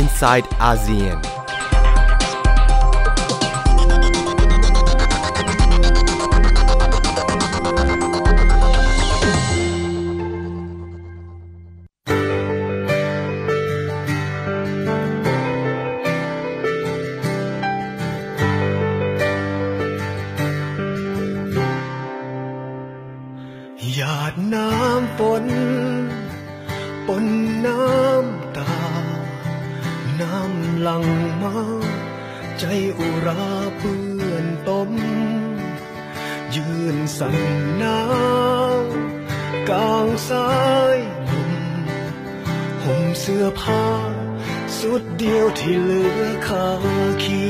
inside ASEAN. สุดเดียวที่เหลือคาคี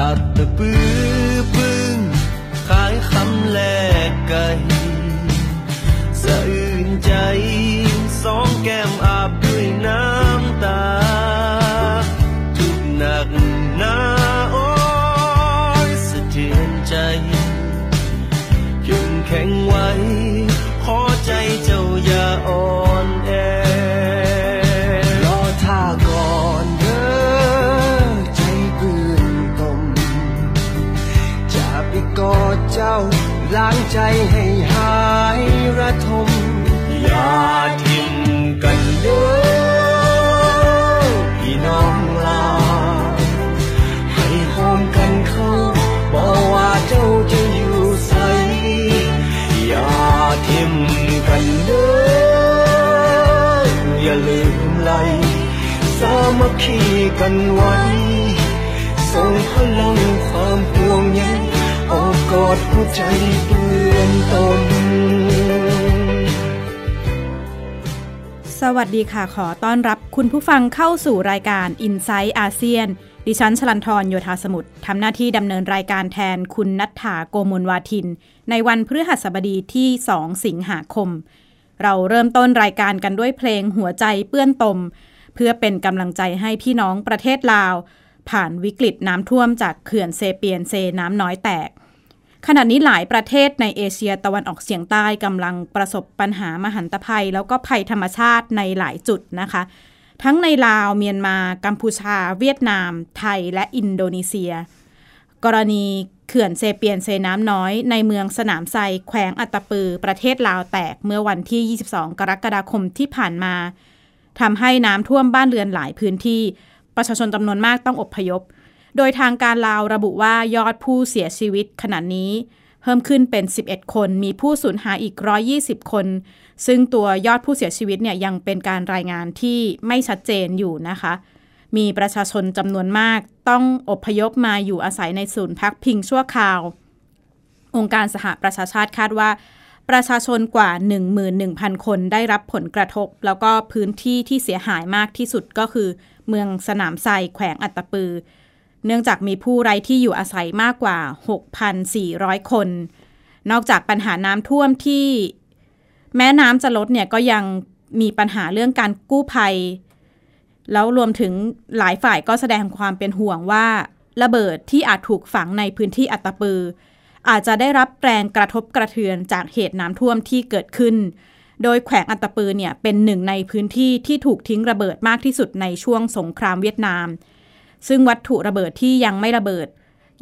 อัดตะปื้อปึ้งขายคำแลกไก่สะอื่นใจ ล้างใจให้หายระทม อย่าทิ้งกันเด้อพี่น้องลา ให้หอมกันเข้าบอกว่าเจ้าจะอยู่ใส อย่าทิ้งกันเด้ออย่าลืมไหลสามัคคีกันไว้ส่งพลัง อดหัวใจเปื้อนตมสวัสดีค่ะขอต้อนรับคุณผู้ฟังเข้าสู่รายการ i n s i ซต์อาเซียนดิฉันชลันทรโยธาสมุทรทำหน้าที่ดำเนินรายการแทนคุณนัทธาโกมลวาทิน ในวันพฤหัสบดีที่ 2 สิงหาคม เราเริ่มต้นรายการกันด้วยเพลงหัวใจเปื้อนตม เพื่อเป็นกำลังใจให้พี่น้องประเทศลาว ผ่านวิกฤตน้ำท่วมจากเขื่อนเซเปียนเซน้ำน้อยแตก ขณะนี้หลายประเทศในเอเชียตะวันออกเฉียงใต้กำลังประสบปัญหามหันตภัย แล้วก็ภัยธรรมชาติในหลายจุดนะคะ ทั้งในลาวเมียนมา กัมพูชา เวียดนาม ไทยและอินโดนีเซีย กรณีเขื่อนเซเปียนเซน้ำน้อยในเมืองสนามไซแขวงอัตตปือ ประเทศลาวแตกเมื่อวันที่ 22 กรกฎาคมที่ผ่านมาทำให้น้ำท่วมบ้านเรือนหลายพื้นที่ ประชาชนจำนวนมากต้องอบพยพ โดยทางการลาวระบุว่ายอดผู้เสียชีวิตขณะนี้ เพิ่มขึ้นเป็น 11 คน มีผู้สูญหายอีก 120 คน ซึ่งตัวยอดผู้เสียชีวิตเนี่ยยังเป็นการรายงานที่ไม่ชัดเจนอยู่นะคะ มีประชาชนจำนวนมากต้องอพยพมาอยู่อาศัยในศูนย์พักพิงชั่วคราว องค์การสหประชาชาติคาดว่าประชาชนกว่า 11,000 คนได้รับผลกระทบ แล้วก็พื้นที่ที่เสียหายมากที่สุดก็คือ เมืองสนามไซแขวงอัตตปือ เนื่องจากมีผู้ไร้ที่อยู่อาศัยมากกว่า 6,400 คน นอกจากปัญหาน้ำท่วมที่ แม้น้ำจะลดเนี่ยก็ยังมีปัญหาเรื่องการกู้ภัย แล้วรวมถึงหลายฝ่ายก็แสดงความเป็นห่วงว่า ระเบิดที่อาจถูกฝังในพื้นที่อัตปือ อาจจะได้รับแรงกระทบกระเทือนจากเหตุน้ำท่วมที่เกิดขึ้น โดยแขวงอัตตปือเนี่ยเป็นหนึ่งในพื้นที่ที่ถูกทิ้งระเบิดมากที่สุดในช่วงสงครามเวียดนาม ซึ่งวัตถุระเบิดที่ยังไม่ระเบิด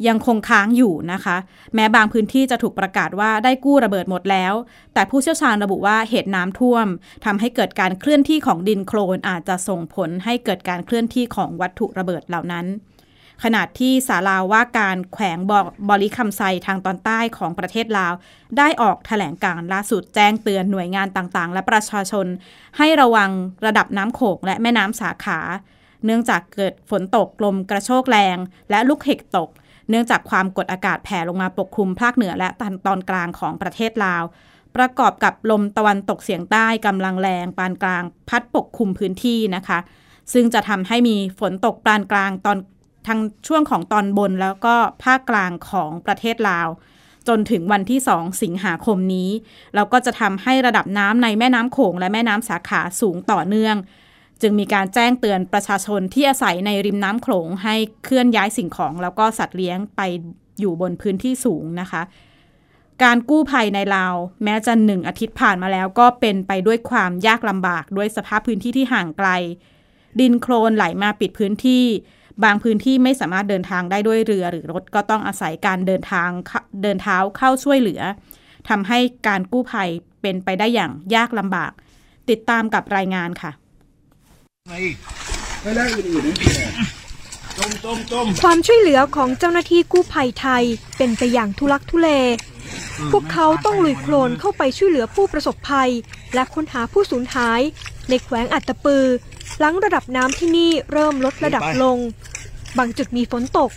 ยังคงค้างอยู่นะคะ แม้บางพื้นที่จะถูกประกาศว่าได้กู้ระเบิดหมดแล้ว แต่ผู้เชี่ยวชาญระบุว่าเหตุน้ำท่วมทำให้เกิดการเคลื่อนที่ของดินโคลนอาจจะส่งผลให้เกิดการเคลื่อนที่ของวัตถุระเบิดเหล่านั้นขณะที่สาราว่าการแขวงบบริคำไซทางตอนใต้ของประเทศลาว ได้ออกแถลงการณ์ล่าสุดแจ้งเตือนหน่วยงานต่างๆ และประชาชน ให้ระวังระดับน้ำโขงและแม่น้ำสาขา เนื่องจากเกิดฝนตกลมกระโชกแรง และลูกเห็บตก เนื่องจากความกดอากาศแผ่ลงมาปกคลุมภาคเหนือและตอนตอนกลางของประเทศลาว ประกอบกับลมตะวันตกเฉียงใต้กำลังแรงปานกลาง พัดปกคลุมพื้นที่นะคะ ซึ่งจะทำให้มีฝนตกปานกลางตอนทางช่วงของตอนบนแล้วก็ภาคกลางของประเทศลาว จนถึงวันที่ 2 สิงหาคมนี้แล้วก็จะทำให้ระดับน้ำในแม่น้ำโขงและแม่น้ำสาขาสูงต่อเนื่อง จึงมีการแจ้งเตือนประชาชนที่อาศัยในริมน้ำโขงให้เคลื่อนย้ายสิ่งของ แล้วก็สัตว์เลี้ยงไปอยู่บนพื้นที่สูงนะคะ การกู้ภัยในลาว แม้จะหนึ่งอาทิตย์ผ่านมาแล้ว ก็เป็นไปด้วยความยากลำบากด้วยสภาพพื้นที่ที่ห่างไกล ดินโคลนไหลมาปิดพื้นที่ บางพื้นที่ไม่สามารถเดินทางได้ด้วยเรือหรือรถก็ต้องอาศัยการเดินทางเดินเท้าเข้าช่วยเหลือทำให้การกู้ภัยเป็นไปได้อย่างยากลำบาก ติดตามกับรายงานค่ะ ความช่วยเหลือของเจ้าหน้าที่กู้ภัยไทยเป็นไปอย่างทุลักทุเล พวกเขาต้องลุยโคลนเข้าไปช่วยเหลือผู้ประสบภัย และค้นหาผู้สูญหาย ในแขวงอัตตปือ หลังระดับน้ำที่นี่เริ่มลดระดับลง บางจุดมีฝนตก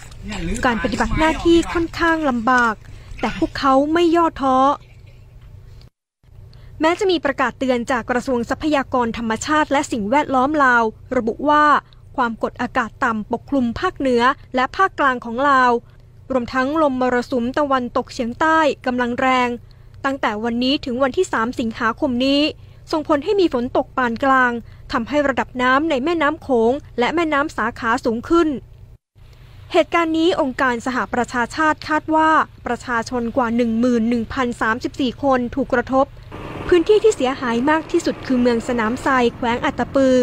การปฏิบัติหน้าที่ค่อนข้างลำบาก แต่พวกเขาไม่ย่อท้อ แม้จะมีประกาศเตือนจากกระทรวงทรัพยากรธรรมชาติและสิ่งแวดล้อมลาว ระบุว่าความกดอากาศต่ำปกคลุมภาคเหนือและภาคกลางของลาว รวมทั้งลมมรสุมตะวันตกเฉียงใต้กำลังแรง ตั้งแต่วันนี้ถึงวันที่ 3 สิงหาคมนี้ ส่งผลให้มีฝนตกปานกลางทำให้ระดับน้ำในแม่น้ำโขงและแม่น้ำสาขาสูงขึ้น เหตุการณ์นี้องค์การสหประชาชาติคาดว่า ประชาชนกว่า 11,034 คนถูกกระทบ พื้นที่ที่เสียหายมากที่สุดคือเมืองสนามไซแขวงอัตตปือ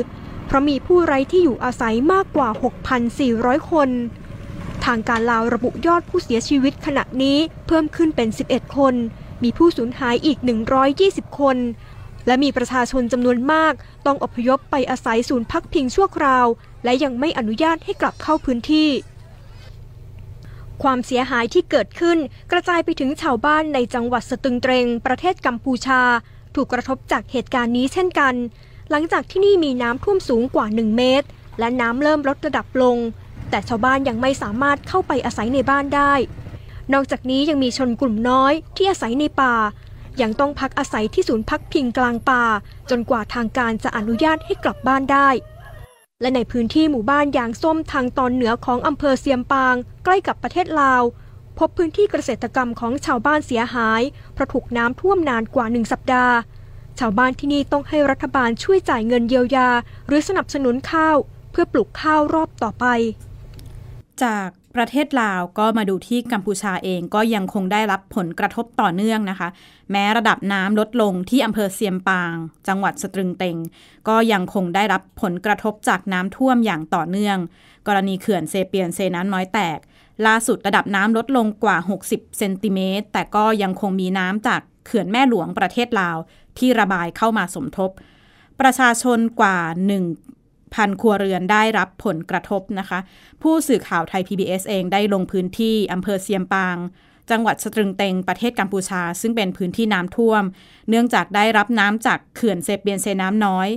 เพราะมีผู้ไร้ที่อยู่อาศัยมากกว่า 6,400 คน ทางการลาวระบุยอดผู้เสียชีวิตขณะนี้เพิ่มขึ้นเป็น 11 คน มีผู้สูญหายอีก 120 คน และมีประชาชนจำนวนมาก ต้องอพยพไปอาศัยศูนย์พักพิงชั่วคราว และยังไม่อนุญาตให้กลับเข้าพื้นที่ความเสียหายที่เกิดขึ้นกระจายไปถึงชาวบ้านในจังหวัดสตึงเตรงประเทศกัมพูชา ถูกกระทบจากเหตุการณ์นี้เช่นกัน หลังจากที่นี่มีน้ำท่วมสูงกว่า 1 เมตร และน้ำเริ่มลดระดับลง แต่ชาวบ้านยังไม่สามารถเข้าไปอาศัยในบ้านได้ นอกจากนี้ยังมีชนกลุ่มน้อยที่อาศัยในป่า ยังต้องพักอาศัยที่ศูนย์พักพิงกลางป่า จนกว่าทางการจะอนุญาตให้กลับบ้านได้ และในพื้นที่หมู่บ้านยางส้มทางตอนเหนือของอำเภอเซียมปาง ใกล้กับประเทศลาว พบพื้นที่เกษตรกรรมของชาวบ้านเสียหาย เพราะถูกน้ำท่วมนานกว่าหนึ่งสัปดาห์ ชาวบ้านที่นี่ต้องให้รัฐบาลช่วยจ่ายเงินเยียวยา หรือสนับสนุนข้าว เพื่อปลูกข้าวรอบต่อไป จากประเทศลาวก็มาดูที่กัมพูชาเองก็ยังคงได้รับผลกระทบต่อเนื่องนะคะ แม้ระดับน้ำลดลงที่อำเภอเซียมปาง จังหวัดสตรึงเต็ง ก็ยังคงได้รับผลกระทบจากน้ำท่วมอย่างต่อเนื่อง กรณีเขื่อนเซเปียนเซน้ำน้อยแตก ล่าสุดระดับน้ำลดลงกว่า 60 เซนติเมตร แต่ก็ยังคงมีน้ำจากเขื่อนแม่หลวงประเทศลาว ที่ระบายเข้ามาสมทบ ประชาชนกว่า1พันครัวเรือนได้รับผลกระทบนะคะ ผู้สื่อข่าวไทย PBS เองได้ลงพื้นที่อำเภอเซียมปาง จังหวัดสตรึงเตงประเทศกัมพูชา ซึ่งเป็นพื้นที่น้ำท่วม เนื่องจากได้รับน้ำจากเขื่อนเซเปียนเซน้ำน้อย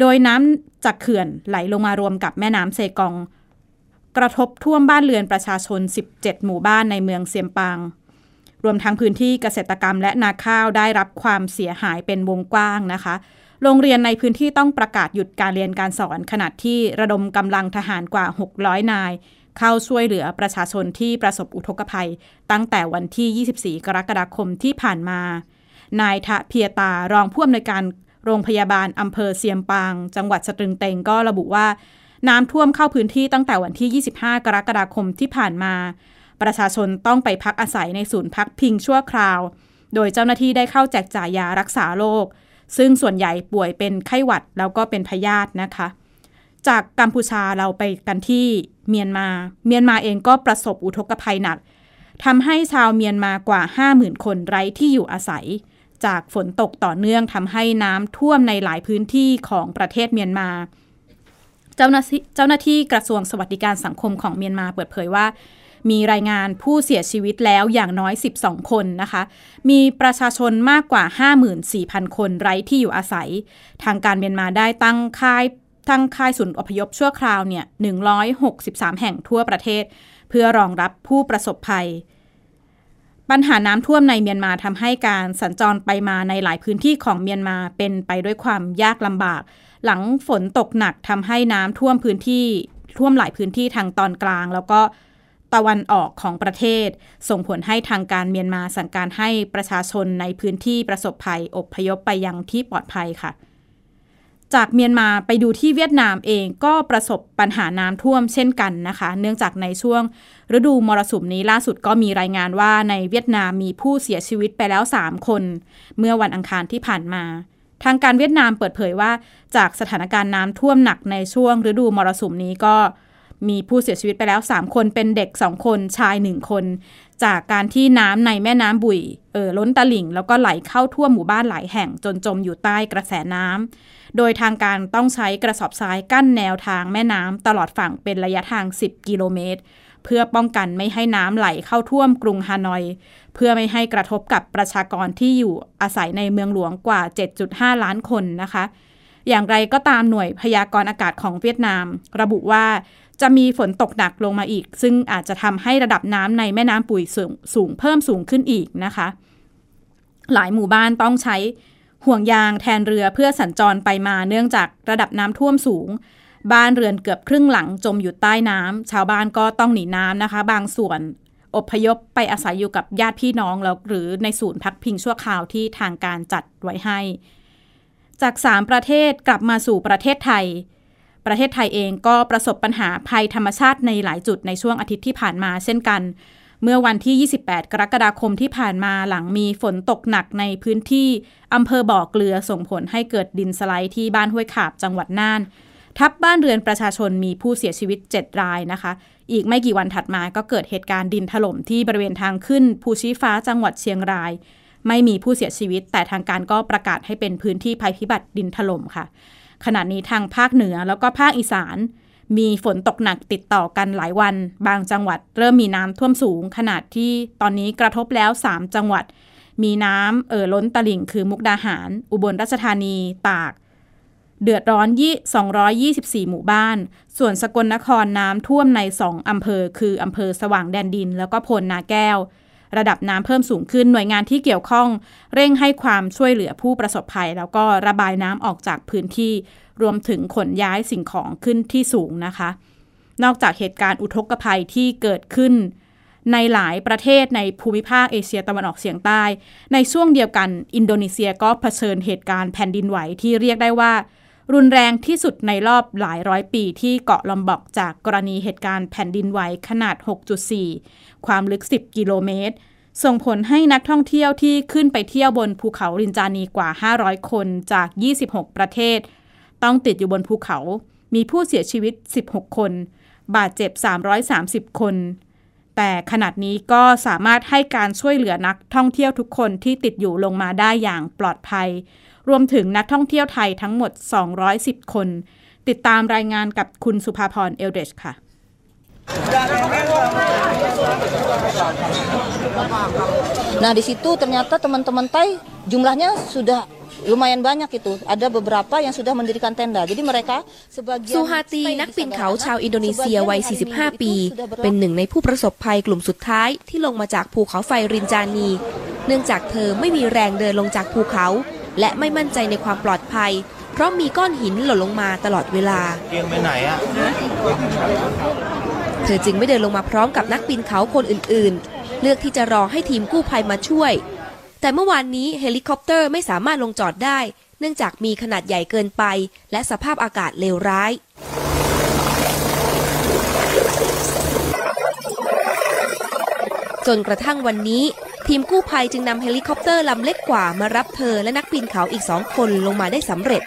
โดยน้ำจากเขื่อนไหลลงมารวมกับแม่น้ำเซกอง กระทบท่วมบ้านเรือนประชาชน 17 หมู่บ้านในเมืองเซียมปางรวมทั้งพื้นที่เกษตรกรรมและนาข้าวได้รับความเสียหายเป็นวงกว้างนะคะ โรงเรียนในพื้นที่ต้องประกาศหยุดการเรียนการสอนขณะที่ระดมกำลังทหารกว่า 600 นาย เข้าช่วยเหลือประชาชนที่ประสบอุทกภัย ตั้งแต่วันที่ 24 กรกฎาคมที่ผ่านมา นายทะเพียตารองผู้อำนวยการโรงพยาบาลอำเภอเซียมปาง จังหวัดสตรึงเตงก็ระบุว่า น้ำท่วมเข้าพื้นที่ตั้งแต่วันที่ 25 กรกฎาคมที่ผ่านมา ประชาชนต้องไปพักอาศัยในศูนย์พักพิงชั่วคราว โดยเจ้าหน้าที่ได้เข้าแจกจ่ายยารักษาโรค ซึ่งส่วนใหญ่ป่วยเป็นไข้หวัดแล้วก็เป็นพยาธินะคะ จากกัมพูชาเราไปกันที่เมียนมา เมียนมาเองก็ประสบอุทกภัยหนักทำให้ชาวเมียนมากว่า 50,000 คนไร้ที่อยู่อาศัย จากฝนตกต่อเนื่องทำให้น้ำท่วมในหลายพื้นที่ของประเทศเมียนมา เจ้าหน้าที่เจ้าหน้าที่กระทรวงสวัสดิการสังคมของเมียนมาเปิดเผยว่า มีรายงานผู้เสียชีวิตแล้วอย่างน้อย 12 คนนะคะ มีประชาชนมากกว่า 54,000 คนไร้ที่อยู่อาศัย ทางการเมียนมาได้ตั้งค่ายตั้งค่ายศูนย์อพยพชั่วคราวเนี่ย163 แห่งทั่วประเทศ เพื่อรองรับผู้ประสบภัย ปัญหาน้ำท่วมในเมียนมาทำให้การสัญจรไปมาในหลายพื้นที่ของเมียนมาเป็นไปด้วยความยากลำบาก หลังฝนตกหนักทำให้น้ำท่วมพื้นที่ท่วมหลายพื้นที่ทางตอนกลาง แล้วก็ตะวันออกของประเทศ ส่งผลให้ทางการเมียนมาสั่งการให้ประชาชนในพื้นที่ประสบภัยอบพยพไปยังที่ปลอดภัยค่ะ จากเมียนมาไปดูที่เวียดนามเองก็ประสบปัญหาน้ำท่วมเช่นกันนะคะ เนื่องจากในช่วงฤดูมรสุมนี้ล่าสุดก็มีรายงานว่าในเวียดนามมีผู้เสียชีวิตไปแล้ว 3 คน เมื่อวันอังคารที่ผ่านมา ทางการเวียดนามเปิดเผยว่า จากสถานการณ์น้ำท่วมหนักในช่วงฤดูมรสุมนี้ก็มีผู้เสียชีวิตไปแล้ว 3 คนเป็นเด็ก 2 คนชาย 1 คน จากการที่น้ำในแม่น้ำบุยเอ่อล้นตลิ่ง แล้วก็ไหลเข้าท่วมหมู่บ้านหลายแห่งจนจมอยู่ใต้กระแสน้ำ โดยทางการต้องใช้กระสอบทรายกั้นแนวทางแม่น้ำตลอดฝั่งเป็นระยะทาง 10 กิโลเมตร เพื่อป้องกันไม่ให้น้ำไหลเข้าท่วมกรุงฮานอย เพื่อไม่ให้กระทบกับประชากรที่อยู่อาศัยในเมืองหลวงกว่า 7.5 ล้านคนนะคะ อย่างไรก็ตามหน่วยพยากรณ์อากาศของเวียดนาม ระบุว่าจะมีฝนตกหนักลงมาอีก ซึ่งอาจจะทำให้ระดับน้ำในแม่น้ำปุ๋ยสูงสงเพิ่มสูงขึ้นอีกนะคะ หลายหมู่บ้านต้องใช้ ห่วงยางแทนเรือเพื่อสัญจรไปมาเนื่องจากระดับน้ำท่วมสูง บ้านเรือนเกือบครึ่งหลังจมอยู่ใต้น้ำชาวบ้านก็ต้องหนีน้ำนะคะ บางส่วนอพยพไปอาศัยอยู่กับญาติพี่น้องแล้วหรือในศูนย์พักพิงชั่วคราวที่ทางการจัดไว้ให้ จาก 3 ประเทศกลับมาสู่ประเทศไทย ประเทศไทยเองก็ประสบปัญหาภัยธรรมชาติในหลายจุดในช่วงอาทิตย์ที่ผ่านมาเช่นกัน เมื่อวันที่ 28 กรกฎาคมที่ผ่านมาหลังมีฝนตกหนักในพื้นที่อำเภอบ่อเกลือส่งผลให้เกิดดินสไลด์ที่บ้านห้วยขาบจังหวัดน่าน ทับบ้านเรือนประชาชนมีผู้เสียชีวิต 7 รายนะคะ อีกไม่กี่วันถัดมาก็เกิดเหตุการณ์ดินถล่มที่บริเวณทางขึ้นภูชีฟ้าจังหวัดเชียงราย ไม่มีผู้เสียชีวิต แต่ทางการก็ประกาศให้เป็นพื้นที่ภัยพิบัติดินถล่มค่ะขณะนี้ทางภาคเหนือแล้วก็ภาคอีสาน มีฝนตกหนักติดต่อกันหลายวัน บางจังหวัดเริ่มมีน้ำท่วมสูง ขนาดที่ตอนนี้กระทบแล้ว 3 จังหวัด มีน้ำเอ่อล้นตลิ่งคือมุกดาหาร อุบลราชธานี ตาก เดือดร้อนยี่224 หมู่บ้าน ส่วนสกลนครน้ำท่วมใน 2อำเภอ คืออำเภอสว่างแดนดิน แล้วก็พลนาแก้ว ระดับน้ำเพิ่มสูงขึ้นหน่วยงานที่เกี่ยวข้อง เร่งให้ความช่วยเหลือผู้ประสบภัย แล้วก็ระบายน้ำออกจากพื้นที่ รวมถึงขนย้ายสิ่งของขึ้นที่สูงนะคะ นอกจากเหตุการณ์อุทกภัยที่เกิดขึ้น ในหลายประเทศในภูมิภาคเอเชียตะวันออกเฉียงใต้ ในช่วงเดียวกัน อินโดนีเซียก็เผชิญเหตุการณ์แผ่นดินไหวที่เรียกได้ว่า รุนแรงที่สุดในรอบหลายร้อยปีที่เกาะลอมบอกจากกรณีเหตุการณ์แผ่นดินไหวขนาด 6.4 ความลึก 10 กิโลเมตร ส่งผลให้นักท่องเที่ยวที่ขึ้นไปเที่ยวบนภูเขารินจานีกว่า 500 คนจาก 26 ประเทศ ต้องติดอยู่บนภูเขา มีผู้เสียชีวิต 16 คน บาดเจ็บ 330 คน แต่ขนาดนี้ก็สามารถให้การช่วยเหลือนักท่องเที่ยวทุกคนที่ติดอยู่ลงมาได้อย่างปลอดภัย รวมถึงนักท่องเที่ยวไทยทั้งหมด 210 คน ติดตามรายงานกับคุณสุภาพรเอลเดชค่ะ Nah di situ ternyata teman-teman Thai jumlahnya sudah lumayan banyak itu. Ada beberapa yang sudah mendirikan tenda. Jadi mereka sebagian ซูฮาตี stay di นักปีน tenda เขา anak, ชาวอินโดนีเซีย sebagian วัย yang hari ini 45 ปี itu sudah berlangsung เป็นหนึ่งในผู้ประสบภัยกลุ่มสุดท้ายที่ลงมาจากภูเขาไฟรินจานี เนื่องจากเธอไม่มีแรงเดินลงจากภูเขา และไม่มั่นใจในความปลอดภัย เพราะมีก้อนหินหล่นลงมาตลอดเวลาเตียงไปไหนอะเธอจึงไม่เดินลงมาพร้อมกับนักปีนเขาคนอื่นๆ เลือกที่จะรอให้ทีมกู้ภัยมาช่วย แต่เมื่อวานนี้เฮลิคอปเตอร์ไม่สามารถลงจอดได้ เนื่องจากมีขนาดใหญ่เกินไป และสภาพอากาศเลวร้ายจนกระทั่งวันนี้ ทีมกู้ภัยจึงนำเฮลิคอปเตอร์ลำเล็กกว่ามารับเธอและนักปีนเขาอีกสองคนลงมาได้สำเร็จ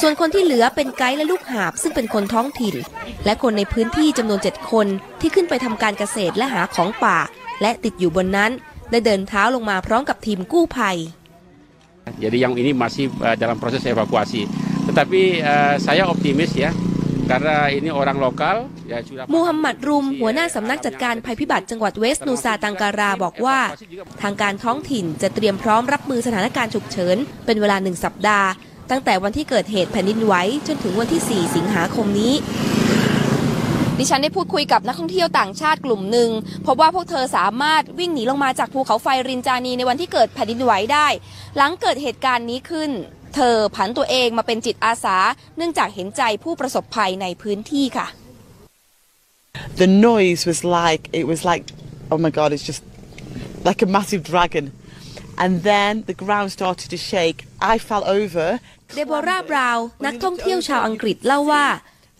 ส่วนคนที่เหลือเป็นไกด์และลูกหาบซึ่งเป็นคนท้องถิ่น และคนในพื้นที่จำนวน7คนที่ขึ้นไปทำการเกษตรและหาของป่า และติดอยู่บนนั้นได้เดินเท้าลงมาพร้อมกับทีมกู้ภัย Jadi yang ini masih uh, dalam proses evakuasi. Tetapi uh, saya optimis ya, karena ini orang lokal ya sudah. มูฮัมหมัดรุม หัวหน้าสำนักจัดการภัยพิบัติจังหวัดเวสต์นูซาตังการาบอกว่า ทางการท้องถิ่นจะเตรียมพร้อมรับมือสถานการณ์ฉุกเฉิน เป็นเวลาหนึ่งสัปดาห์ ตั้งแต่วันที่เกิดเหตุแผ่นดินไหวจนถึงวันที่ 4 สิงหาคมนี้ดิฉันได้พูดคุยกับนักท่องเที่ยวต่างชาติกลุ่มหนึ่งพบว่าพวกเธอสามารถวิ่งหนีลงมาจากภูเขาไฟรินจานีในวันที่เกิดแผ่นดินไหวได้ หลังเกิดเหตุการณ์นี้ขึ้น เธอผันตัวเองมาเป็นจิตอาสา เนื่องจากเห็นใจผู้ประสบภัยในพื้นที่ค่ะ the noise was like it was like oh my god it's just like a massive dragon and then the ground started to shake i fell over เดโบราบราวน์นักท่องเที่ยวชาวอังกฤษเล่าว่า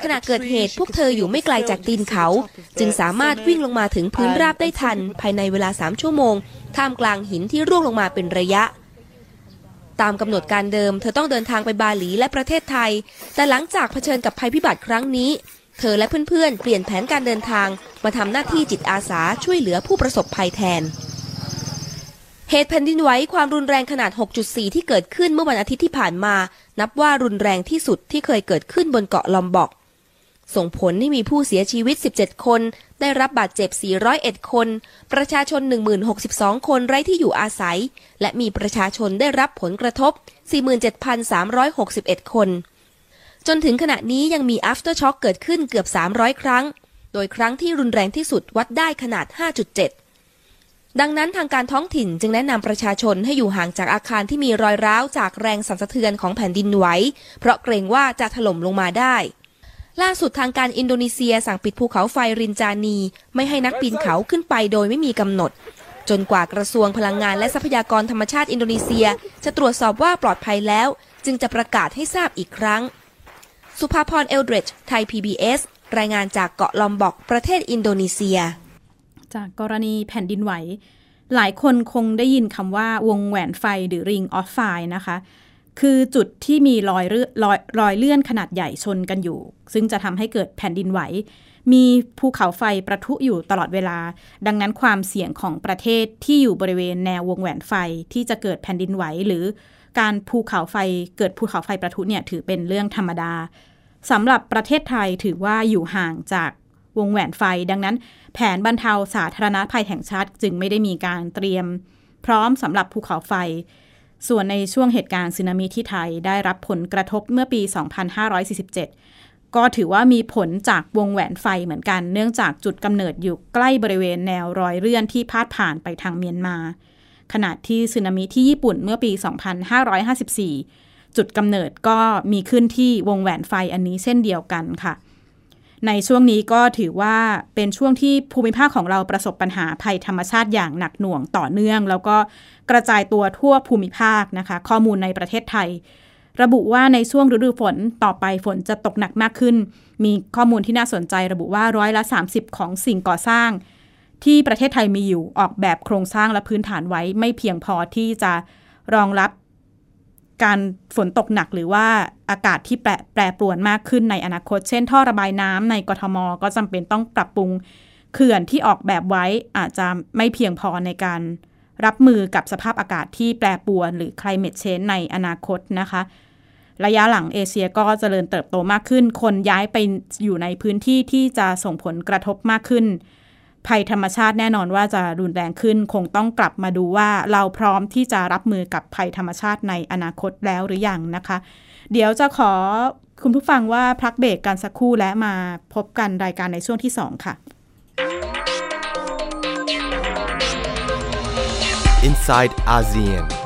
ขณะเกิดเหตุพวกเธออยู่ไม่ไกลจากตีนเขา จึงสามารถวิ่งลงมาถึงพื้นราบได้ทัน ภายในเวลา 3 ชั่วโมง ท่ามกลางหินที่ร่วงลงมาเป็นระยะ ตามกำหนดการเดิม เธอต้องเดินทางไปบาหลีและประเทศไทย แต่หลังจากเผชิญกับภัยพิบัติครั้งนี้ เธอและเพื่อนๆ เปลี่ยนแผนการเดินทาง มาทำหน้าที่จิตอาสาช่วยเหลือผู้ประสบภัยแทน เหตุแผ่นดินไหวความรุนแรงขนาด 6.4 ที่เกิดขึ้นเมื่อวันอาทิตย์ที่ผ่านมา นับว่ารุนแรงที่สุดที่เคยเกิดขึ้นบนเกาะลอมบอก ส่งผลให้มีผู้เสียชีวิต 17 คน ได้รับบาดเจ็บ 401 คน ประชาชน 1062 คนไร้ที่อยู่อาศัย และมีประชาชนได้รับผลกระทบ 47,361 คน จนถึงขณะนี้ยังมี after shock เกิดขึ้นเกือบ 300 ครั้ง โดยครั้งที่รุนแรงที่สุดวัดได้ขนาด 5.7 ดังนั้นทางการท้องถิ่นจึงแนะนำประชาชนให้อยู่ห่างจากอาคารที่มีรอยร้าวจากแรงสั่นสะเทือนของแผ่นดินไหว เพราะเกรงว่าจะถล่มลงมาได้ ล่าสุดทางการอินโดนีเซียสั่งปิดภูเขาไฟรินจานี ไม่ให้นักปีนเขาขึ้นไปโดยไม่มีกำหนด จนกว่ากระทรวงพลังงานและทรัพยากรธรรมชาติอินโดนีเซีย จะตรวจสอบว่าปลอดภัยแล้ว จึงจะประกาศให้ทราบอีกครั้ง สุภาพรเอลเดรจไทย PBS รายงานจากเกาะลอมบอกประเทศอินโดนีเซีย จากกรณีแผ่นดินไหว หลายคนคงได้ยินคำว่าวงแหวนไฟหรือ Ring of Fire นะคะ คือจุดที่มีรอยเลื่อนรอยรอยเลื่อนขนาดใหญ่ชนกันอยู่ ซึ่งจะทำให้เกิดแผ่นดินไหว มีภูเขาไฟประทุอยู่ตลอดเวลา ดังนั้นความเสี่ยงของประเทศที่อยู่บริเวณแนววงแหวนไฟที่จะเกิดแผ่นดินไหว หรือการภูเขาไฟเกิดภูเขาไฟประทุเนี่ยถือเป็นเรื่องธรรมดาสำหรับประเทศไทยถือว่าอยู่ห่างจากวงแหวนไฟ ดังนั้น แผนบรรเทาสาธารณภัยแห่งชาติจึงไม่ได้มีการเตรียม พร้อมสำหรับภูเขาไฟ ส่วนในช่วงเหตุการณ์สึนามิที่ไทยได้รับผลกระทบเมื่อปี 2547 ก็ถือว่ามีผลจากวงแหวนไฟเหมือนกัน เนื่องจากจุดกำเนิดอยู่ใกล้บริเวณแนวรอยเลื่อนที่พาดผ่านไปทางเมียนมา ขณะที่สึนามิที่ญี่ปุ่นเมื่อปี 2554 จุดกำเนิดก็มีขึ้นที่วงแหวนไฟอันนี้เช่นเดียวกันค่ะ ในช่วงนี้ก็ถือว่าเป็นช่วงที่ภูมิภาคของเราประสบปัญหาภัยธรรมชาติอย่างหนักหน่วงต่อเนื่อง แล้วก็กระจายตัวทั่วภูมิภาคนะคะ ข้อมูลในประเทศไทย ระบุว่าในช่วงฤดูฝนต่อไปฝนจะตกหนักมากขึ้น มีข้อมูลที่น่าสนใจระบุว่าร้อยละ 30 ของสิ่งก่อสร้าง ที่ประเทศไทยมีอยู่ออกแบบโครงสร้างและพื้นฐานไว้ไม่เพียงพอที่จะรองรับ การฝนตกหนักหรือว่าอากาศที่แปรแปรปรวนมากขึ้นในอนาคต เช่นท่อระบายน้ำในกทม ก็จำเป็นต้องปรับปรุงเขื่อนที่ออกแบบไว้อาจจะไม่เพียงพอในการรับมือกับสภาพอากาศที่แปรปรวน หรือ climate change ในอนาคตนะคะ ระยะหลังเอเชียก็เจริญเติบโตมากขึ้น คนย้ายไปอยู่ในพื้นที่ที่จะส่งผลกระทบมากขึ้น ภัยธรรมชาติแน่นอนว่าจะรุนแรงขึ้น คงต้องกลับมาดูว่าเราพร้อมที่จะรับมือกับภัยธรรมชาติในอนาคตแล้วหรือยังนะคะ เดี๋ยวจะขอคุณผู้ฟังว่าพักเบรกกันสักครู่และมาพบกันรายการในช่วงที่ 2 ค่ะ Inside ASEAN.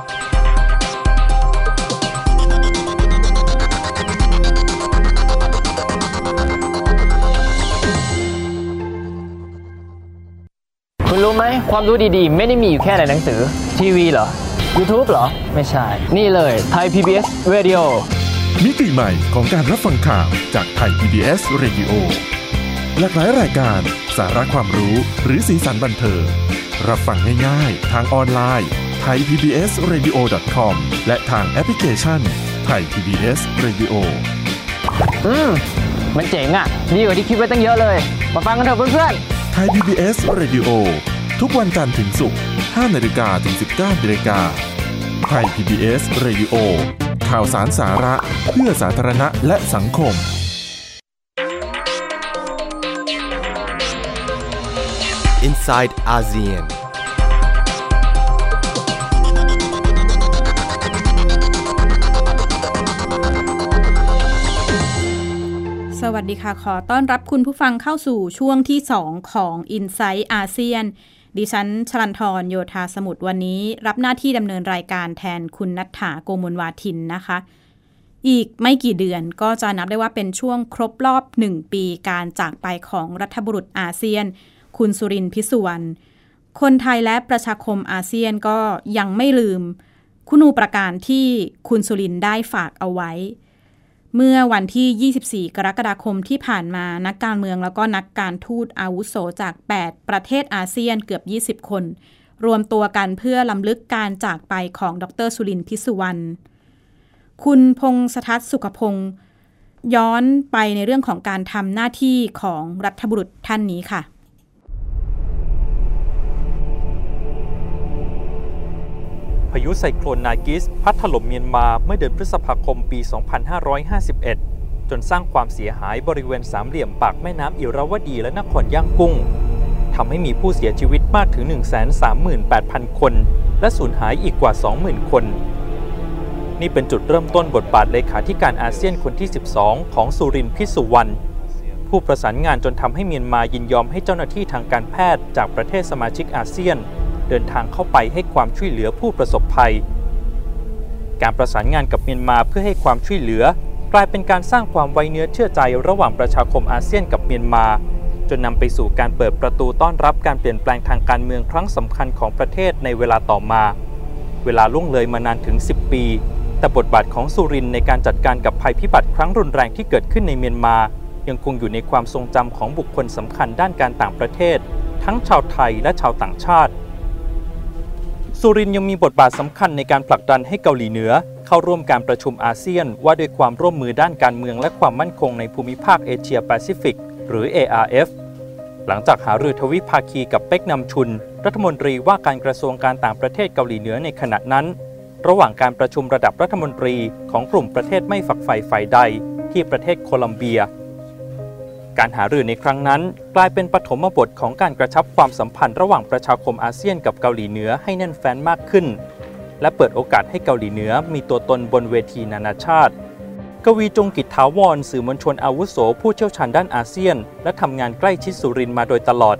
คุณรู้ไหมความรู้ดีๆ ไม่ได้มีอยู่แค่ในหนังสือ ทีวีเหรอ YouTube เหรอ ไม่ใช่ นี่เลยไทย PBS Radio มิติใหม่ของการรับฟังข่าวจากไทย PBS Radio หลากหลายรายการสาระความรู้หรือสีสันบันเทิงรับฟังง่ายๆ ทางออนไลน์ Thai PBS Radio com และทางแอปพลิเคชันไทย PBS Radio อืม มันเจ๋งอะ ดีกว่าที่คิดไว้ตั้งเยอะเลย มาฟังกันเถอะเพื่อน ไทย PBS Radio ทุกวันจันทร์ถึงศุกร์5นาฬิกาถึง 19นาฬิกา Thai PBS Radio ข่าวสารสาระเพื่อสาธารณะและสังคม Inside ASEAN. สวัสดีค่ะ ขอต้อนรับคุณผู้ฟังเข้าสู่ช่วงที่ 2 ของ i n s i ซต์อาเซียน ดิฉันชลันทรโยธาสมุทรวันนี้ รับหน้าที่ดำเนินรายการแทนคุณนัฐถาโกมลวาทินนะคะ อีกไม่กี่เดือนก็จะนับได้ว่าเป็นช่วงครบรอบ 1 ปีการจากไปของรัฐบุรุษอาเซียน คุณสุรินทร์พิสุวรรณคนไทยและประชาคมอาเซียนก็ยังไม่ลืม คุณูประการที่คุณสุรินทร์ได้ฝากเอาไว้ เมื่อวันที่ 24 กรกฎาคมที่ผ่านมานักการเมืองแล้วก็นักการทูตอาวุโสจาก 8 ประเทศอาเซียนเกือบ 20 คน รวมตัวกันเพื่อลำลึกการจากไปของดรสุรินทร์พิสุวรรณคุณพงษทัศสุขพงศ์ย้อนไปในเรื่องของการทำหน้าที่ของรัฐบุรุษท่านนี้ค่ะ พายุไซโคลนนากิส พัดถล่มเมียนมาเมื่อเดือนพฤษภาคมปี 2551 จนสร้างความเสียหายบริเวณสามเหลี่ยมปากแม่น้ำอิราวดีและนครย่างกุ้งทำให้มีผู้เสียชีวิตมากถึง 138,000 คน และสูญหายอีกกว่า 20,000 คน นี่เป็นจุดเริ่มต้นบทบาทเลขาธิการอาเซียนคนที่ 12 ของสุรินทร์พิสุวรรณผู้ประสานงานจนทำให้เมียนมายินยอมให้เจ้าหน้าที่ทางการแพทย์จากประเทศสมาชิกอาเซียน เดินทางเข้าไปให้ความช่วยเหลือผู้ประสบภัย การประสานงานกับเมียนมาเพื่อให้ความช่วยเหลือกลายเป็นการสร้างความไว้เนื้อเชื่อใจระหว่างประชาคมอาเซียนกับเมียนมา จนนำไปสู่การเปิดประตูต้อนรับการเปลี่ยนแปลงทางการเมืองครั้งสำคัญของประเทศในเวลาต่อมา เวลาล่วงเลยมานานถึง 10 ปี แต่บทบาทของสุรินในการจัดการกับภัยพิบัติครั้งรุนแรงที่เกิดขึ้นในเมียนมา ยังคงอยู่ในความทรงจำของบุคคลสำคัญด้านการต่างประเทศ ทั้งชาวไทยและชาวต่างชาติ สุรินยังมีบทบาทสำคัญในการผลักดันให้เกาหลีเหนือ เข้าร่วมการประชุมอาเซียน ว่าด้วยความร่วมมือด้านการเมืองและความมั่นคงในภูมิภาคเอเชียแปซิฟิก หรือ ARF หลังจากหารือทวิภาคีกับเป็กนำชุน รัฐมนตรีว่าการกระทรวงการต่างประเทศเกาหลีเหนือในขณะนั้น ระหว่างการประชุมระดับรัฐมนตรีของกลุ่มประเทศไม่ฝักใฝ่ฝ่ายใด ที่ประเทศโคลัมเบีย การหารือในครั้งนั้น กลายเป็นปฐมบทของการกระชับความสัมพันธ์ระหว่างประชาคมอาเซียนกับเกาหลีเหนือให้แน่นแฟ้นมากขึ้น และเปิดโอกาสให้เกาหลีเหนือมีตัวตนบนเวทีนานาชาติ กวีจงกิจถาวรสื่อมวลชนอาวุโสผู้เชี่ยวชาญด้านอาเซียน และทำงานใกล้ชิดสุรินมาโดยตลอด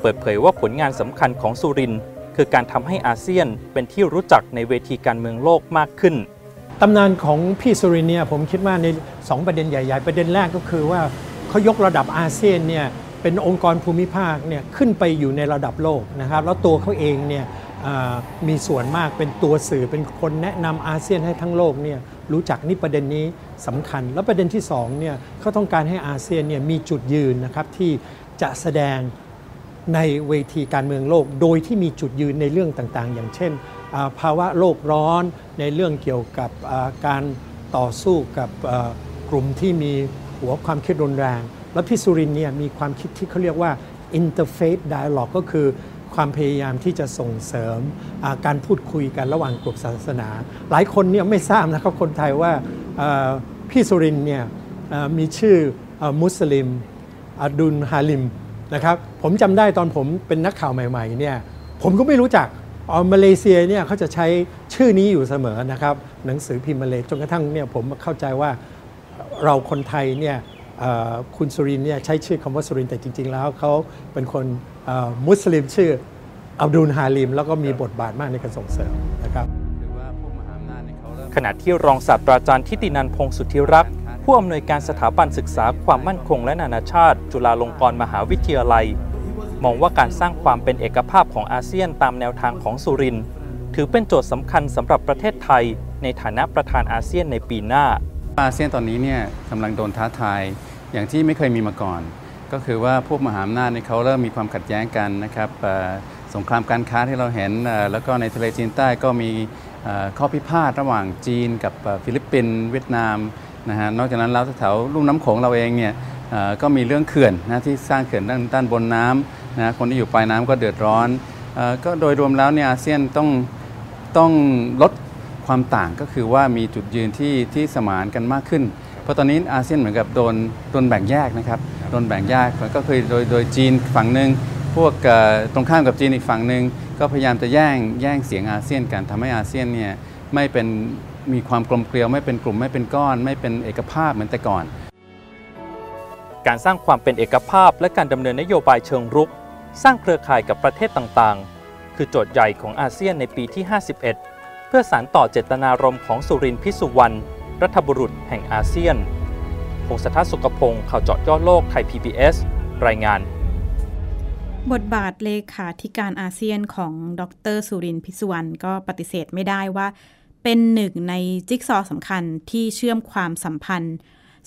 เปิดเผยว่าผลงานสำคัญของสุรินคือการทำให้อาเซียนเป็นที่รู้จักในเวทีการเมืองโลกมากขึ้นตำนานของพี่สุรินเนี่ยผมคิดว่าใน 2 ประเด็นใหญ่ ๆ ประเด็นแรกก็คือว่า เขายกระดับอาเซียนเนี่ยเป็นองค์กรภูมิภาคเนี่ยขึ้นไปอยู่ในระดับโลกนะครับ แล้วตัวเขาเองเนี่ยมีส่วนมากเป็นตัวสื่อเป็นคนแนะนำอาเซียนให้ทั้งโลกเนี่ยรู้จักนี่ประเด็นนี้สำคัญ แล้วประเด็นที่2เนี่ยเขาต้องการให้อาเซียนเนี่ยมีจุดยืนนะครับที่จะแสดงในเวทีการเมืองโลก โดยที่มีจุดยืนในเรื่องต่างๆ อย่างเช่น ภาวะโลกร้อนในเรื่องเกี่ยวกับการต่อสู้กับกลุ่มที่มี หัวความคิดรุนแรง แล้วพี่สุรินเนี่ยมีความคิดที่เขาเรียกว่า interfaith dialogue ก็คือความพยายามที่จะส่งเสริมการพูดคุยกันระหว่างกลุ่มศาสนา หลายคนเนี่ยไม่ทราบนะครับคนไทยว่าพี่สุรินเนี่ยมีชื่ออมุสลิมอดุลฮาลิมนะครับผมจำได้ตอนผมเป็นนักข่าวใหม่ๆเนี่ยผมก็ไม่รู้จักอ๋อมาเลเซียเนี่ยเขาจะใช้ชื่อนี้อยู่เสมอนะครับหนังสือพิมพ์มาเลยจนกระทั่งเนี่ยผมเข้าใจว่า เราคนไทยเนี่ยคุณสุรินเนี่ยใช้ชื่อคำว่าสุรินแต่จริง ๆ แล้วเขาเป็นคนมุสลิมชื่ออับดุลฮาลิม แล้วก็มีบทบาทมากในการส่งเสริมนะครับขณะที่รองศาสตราจารย์ทิตินันพงศ์สุทธิรักษ์ผู้อำนวยการสถาบันศึกษาความมั่นคงและนานาชาติ จุฬาลงกรณ์มหาวิทยาลัย มองว่าการสร้างความเป็นเอกภาพของอาเซียนตามแนวทางของสุรินถือเป็นโจทย์สำคัญสำหรับประเทศไทย ในฐานะประธานอาเซียนในปีหน้า อาเซียนตอนนี้เนี่ยกำลังโดนท้าทายอย่างที่ไม่เคยมีมาก่อน ก็คือว่าพวกมหาอำนาจเนี่ยเขาเริ่มมีความขัดแย้งกันนะครับสงครามการค้าที่เราเห็น แล้วก็ในทะเลจีนใต้ก็มีข้อพิพาทระหว่างจีนกับฟิลิปปินส์เวียดนามนะฮะนอกจากนั้นแล้วแถวลุ่มน้ำโขงเราเองเนี่ยก็มีเรื่องเขื่อนนะที่สร้างเขื่อนด้านด้านบนน้ำนะคนที่อยู่ปลายน้ำก็เดือดร้อนอก็โดยรวมแล้วเนี่ยอาเซียนต้องต้องลด ความต่างก็คือว่ามีจุดยืนที่ที่สมานกันมากขึ้น เพราะตอนนี้อาเซียนเหมือนกับโดนโดนแบ่งแยกนะครับโดนแบ่งแยกก็คือโดยโดยจีนฝั่งหนึ่งพวกเอ่อตรงข้ามกับจีนอีกฝั่งหนึ่งก็พยายามจะแย่งแย่งเสียงอาเซียนกันทำให้อาเซียนเนี่ยไม่เป็นมีความกลมเกลียวไม่เป็นกลุ่มไม่เป็นก้อน ไม่เป็นเอกภาพเหมือนแต่ก่อน การสร้างความเป็นเอกภาพและการดำเนินนโยบายเชิงรุก สร้างเครือข่ายกับประเทศต่างๆ คือโจทย์ใหญ่ของอาเซียนในปีที่ 51เพื่อสานต่อเจตนารมณ์ของสุรินทร์พิสุวรรณรัฐบุรุษแห่งอาเซียนพงศธรสุขพงศ์ข่าวเจาะยอดโลกไทย PBS รายงาน บทบาทเลขาธิการอาเซียนของดรสุรินทร์พิสุวรรณก็ปฏิเสธไม่ได้ว่า เป็นหนึ่งในจิ๊กซอว์สำคัญที่เชื่อมความสัมพันธ์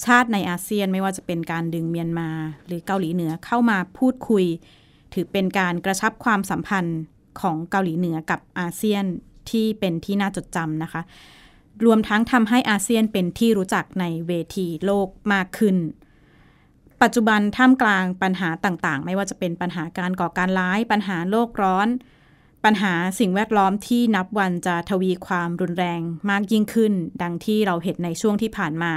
ชาติในอาเซียนไม่ว่าจะเป็นการดึงเมียนมา หรือเกาหลีเหนือเข้ามาพูดคุย ถือเป็นการกระชับความสัมพันธ์ของเกาหลีเหนือกับอาเซียน ที่เป็นที่น่าจดจำนะคะ รวมทั้งทำให้อาเซียนเป็นที่รู้จักในเวทีโลกมากขึ้น ปัจจุบันท่ามกลางปัญหาต่างๆ ไม่ว่าจะเป็นปัญหาการก่อการร้าย ปัญหาโลกร้อน ปัญหาสิ่งแวดล้อมที่นับวันจะทวีความรุนแรงมากยิ่งขึ้น ดังที่เราเห็นในช่วงที่ผ่านมา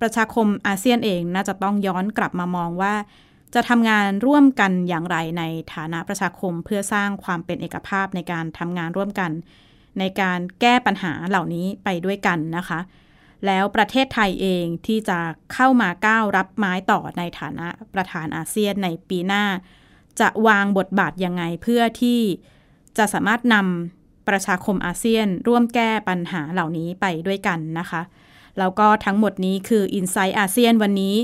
ประชาคมอาเซียนเองน่าจะต้องย้อนกลับมามองว่าจะทำงานร่วมกันอย่างไรในฐานะประชาคมเพื่อสร้างความเป็นเอกภาพในการทำงานร่วมกัน ในการแก้ปัญหาเหล่านี้ไปด้วยกันนะคะ แล้วประเทศไทยเองที่จะเข้ามาก้าวรับไม้ต่อในฐานะประธานอาเซียนในปีหน้า จะวางบทบาทยังไงเพื่อที่จะสามารถนำประชาคมอาเซียนร่วมแก้ปัญหาเหล่านี้ไปด้วยกันนะคะแล้วก็ทั้งหมดนี้คือ i n s i ซต์อาเซียนวันนี้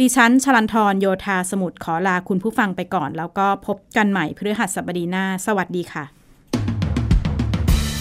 ดิฉันชลันทรโยธาสมุทรขอลาคุณผู้ฟังไปก่อน แล้วก็พบกันใหม่พฤหัสบดีหน้า สวัสดีค่ะ